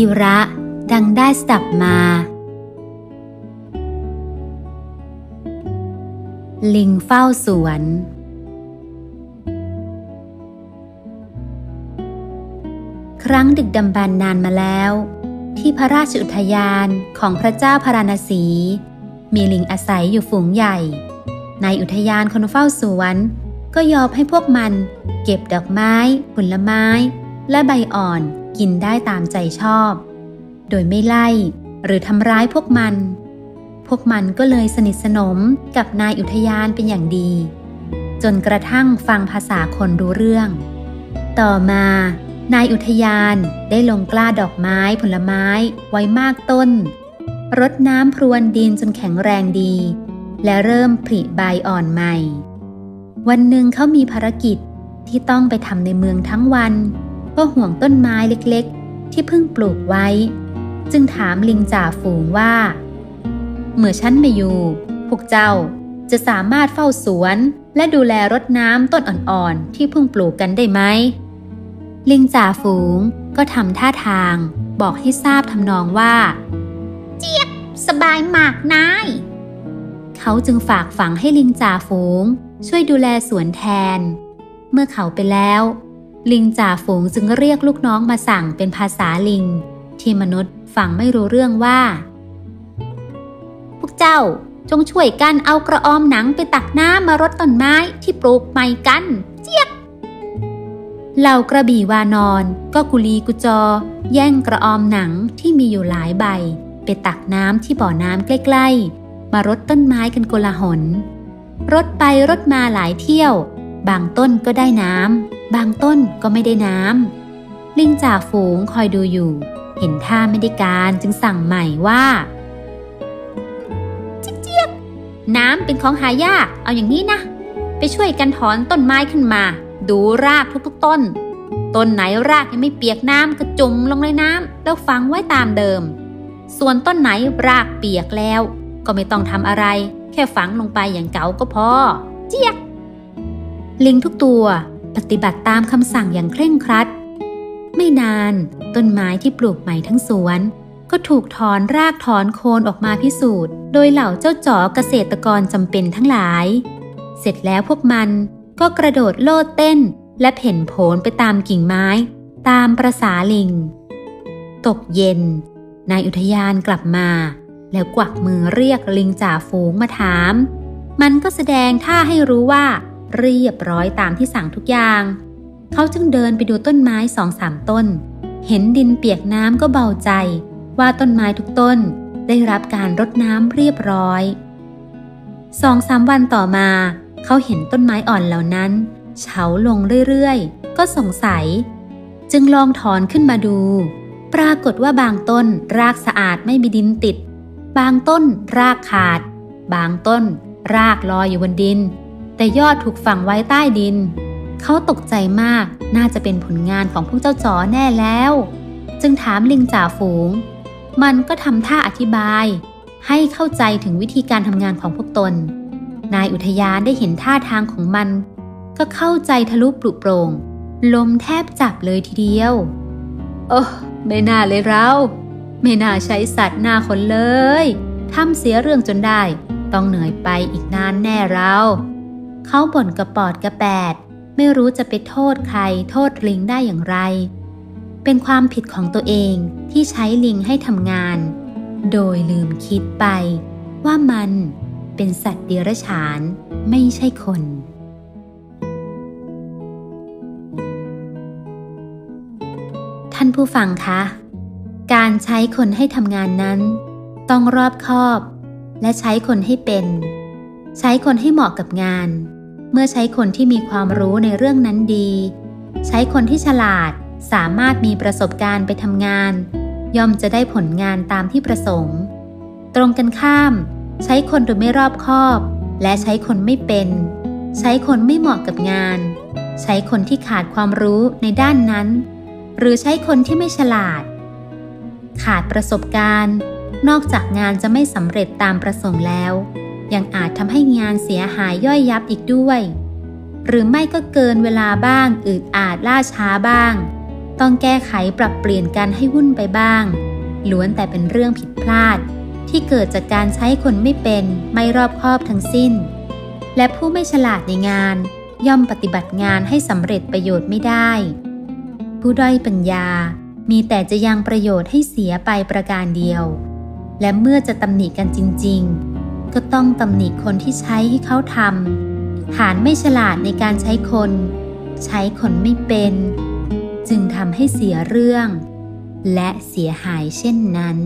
กิระ ดังได้สดับมา ลิงเฝ้าสวน ครั้งดึกดำบรรนานมาแล้ว ที่พระราชอุทยานของพระเจ้าพาราณสี มีลิงอาศัยอยู่ฝูงใหญ่ ในอุทยานคนเฝ้าสวนก็ยอมให้พวกมันเก็บดอกไม้ ผลไม้ และใบอ่อน กินได้ตามใจชอบ โดยไม่ไล่หรือทำร้ายพวกมัน พวกมันก็เลยสนิทสนมกับนายอุทยานเป็นอย่างดี จนกระทั่งฟังภาษาคนรู้เรื่อง ต่อมานายอุทยานได้ลงกล้าดอกไม้ผลไม้ไว้มากต้น รดน้ำพรวนดินจนแข็งแรงดี และเริ่มผลิใบอ่อนใหม่ วันหนึ่งเขามีภารกิจที่ต้องไปทำในเมืองทั้งวัน ก็ห่วงต้นไม้เล็กๆ ที่เพิ่งปลูกไว้ จึงถามลิงจ่าฝูงว่า เมื่อฉันไม่อยู่ พวกเจ้าจะสามารถเฝ้าสวนและดูแลรดน้ำต้นอ่อนๆ ที่เพิ่งปลูกกันได้ไหม ลิงจ่าฝูงก็ทำท่าทางบอกให้ทราบทำนองว่า เจี๊ยบสบายมากนาย เขาจึงฝากฝังให้ลิงจ่าฝูง ช่วยดูแลสวนแทน เมื่อเขาไปแล้ว ลิงจ่าฝูงจึงเรียกลูกน้องมาสั่งเป็นภาษาลิง ที่มนุษย์ฟังไม่รู้เรื่องว่า พวกเจ้าจงช่วยกันเอากระออมหนังไปตักน้ำมารดต้นไม้ที่ปลูกใหม่กัน เจี๊ยบเหล่ากระบี่วานอนก็กุลีกุจอ แย่งกระออมหนังที่มีอยู่หลายใบ ไปตักน้ำที่บ่อน้ำใกล้ ๆ มารดต้นไม้กันโกลาหลรดไปรดมาหลายเที่ยว บางต้นก็ได้น้ำ บางต้นก็ไม่ได้น้ำลิงจากฝูงคอยดูอยู่ เห็นท่าไม่ได้การจึงสั่งใหม่ว่าเจี๊ยบน้ำเป็นของหายากเอาอย่างนี้นะ ไปช่วยกันถอนต้นไม้ขึ้นมา ดูรากทุกๆต้น ต้นไหนรากยังไม่เปียกน้ำก็จุ่มลงในน้ำแล้วฝังไว้ตามเดิม ส่วนต้นไหนรากเปียกแล้ว ก็ไม่ต้องทำอะไร แค่ฝังลงไปอย่างเก่าก็พอ เจี๊ยบลิงทุกตัว ปฏิบัติตามคำสั่งอย่างเคร่งครัด ไม่นาน ต้นไม้ที่ปลูกใหม่ทั้งสวน ก็ถูกถอนรากถอนโคนออกมาพิสูจน์ โดยเหล่าเจ้าจ๋อเกษตรกรจำเป็นทั้งหลาย เสร็จแล้วพวกมันก็กระโดดโลดเต้น และเพ่นโผนไปตามกิ่งไม้ ตามประสาลิง ตกเย็น นายอุทยานกลับมา แล้วกวักมือเรียกลิงจ่าฝูงมาถาม มันก็แสดงท่าให้รู้ว่า เรียบร้อยตามที่สั่งทุกอย่าง เขาจึงเดินไปดูต้นไม้สองสามต้น เห็นดินเปียกน้ำก็เบาใจ ว่าต้นไม้ทุกต้นได้รับการรดน้ำเรียบร้อยสองสามวันต่อมา เขาเห็นต้นไม้อ่อนเหล่านั้นเฉาลงเรื่อยๆ ก็สงสัย จึงลองถอนขึ้นมาดู ปรากฏว่าบางต้นรากสะอาดไม่มีดินติด บางต้นรากขาด บางต้นรากลอยอยู่บนดิน แต่ยอดถูกฝังไว้ใต้ดิน เขาตกใจมากน่าจะเป็นผลงานของพวกเจ้าจ๋อแน่แล้ว จึงถามลิงจ่าฝูง มันก็ทำท่าอธิบาย ให้เข้าใจถึงวิธีการทำงานของพวกตน นายอุทยานได้เห็นท่าทางของมัน ก็เข้าใจทะลุปลุกโปรงลมแทบจับเลยทีเดียวโอ้ไม่น่าเลยเราไม่น่าใช้สัตว์หน้าคนเลยทำเสียเรื่องจนได้ ต้องเหนื่อยไปอีกนานแน่เรา เขาบ่นกระปอดกระแปด ไม่รู้จะไปโทษใคร โทษลิงได้อย่างไร เป็นความผิดของตัวเองที่ใช้ลิงให้ทำงาน โดยลืมคิดไป ว่ามันเป็นสัตว์เดรัจฉานไม่ใช่คนท่านผู้ฟังคะ การใช้คนให้ทำงานนั้น ต้องรอบคอบ และใช้คนให้เป็น ใช้คนให้เหมาะกับงาน มื่อใช้คนที่มีความรู้ในเรื่องนั้นดี ใช้คนที่ฉลาดสามารถมีประสบการณ์ไปทำงาน ย่อมจะได้ผลงานตามที่ประสงค์ ตรงกันข้าม ใช้คนโดยไม่รอบคอบ และใช้คนไม่เป็น ใช้คนไม่เหมาะกับงาน ใช้คนที่ขาดความรู้ในด้านนั้น หรือใช้คนที่ไม่ฉลาด ขาดประสบการณ์ นอกจากงานจะไม่สำเร็จตามประสงค์แล้ว ยังอาจทำให้งานเสียหายย่อยยับอีกด้วย หรือไม่ก็เกินเวลาบ้าง อืดอาดล่าช้าบ้าง ต้องแก้ไขปรับเปลี่ยนกันให้วุ่นไปบ้าง ล้วนแต่เป็นเรื่องผิดพลาด ที่เกิดจากการใช้คนไม่เป็นไม่รอบคอบทั้งสิ้น และผู้ไม่ฉลาดในงาน ย่อมปฏิบัติงานให้สำเร็จประโยชน์ไม่ได้ ผู้ด้อยปัญญา มีแต่จะยังประโยชน์ให้เสียไปประการเดียว และเมื่อจะตำหนิกันจริง ๆ ก็ต้องตำหนิคนที่ใช้ให้เขาทำ ฐานไม่ฉลาดในการใช้คน ใช้คนไม่เป็น จึงทำให้เสียเรื่อง และเสียหายเช่นนั้น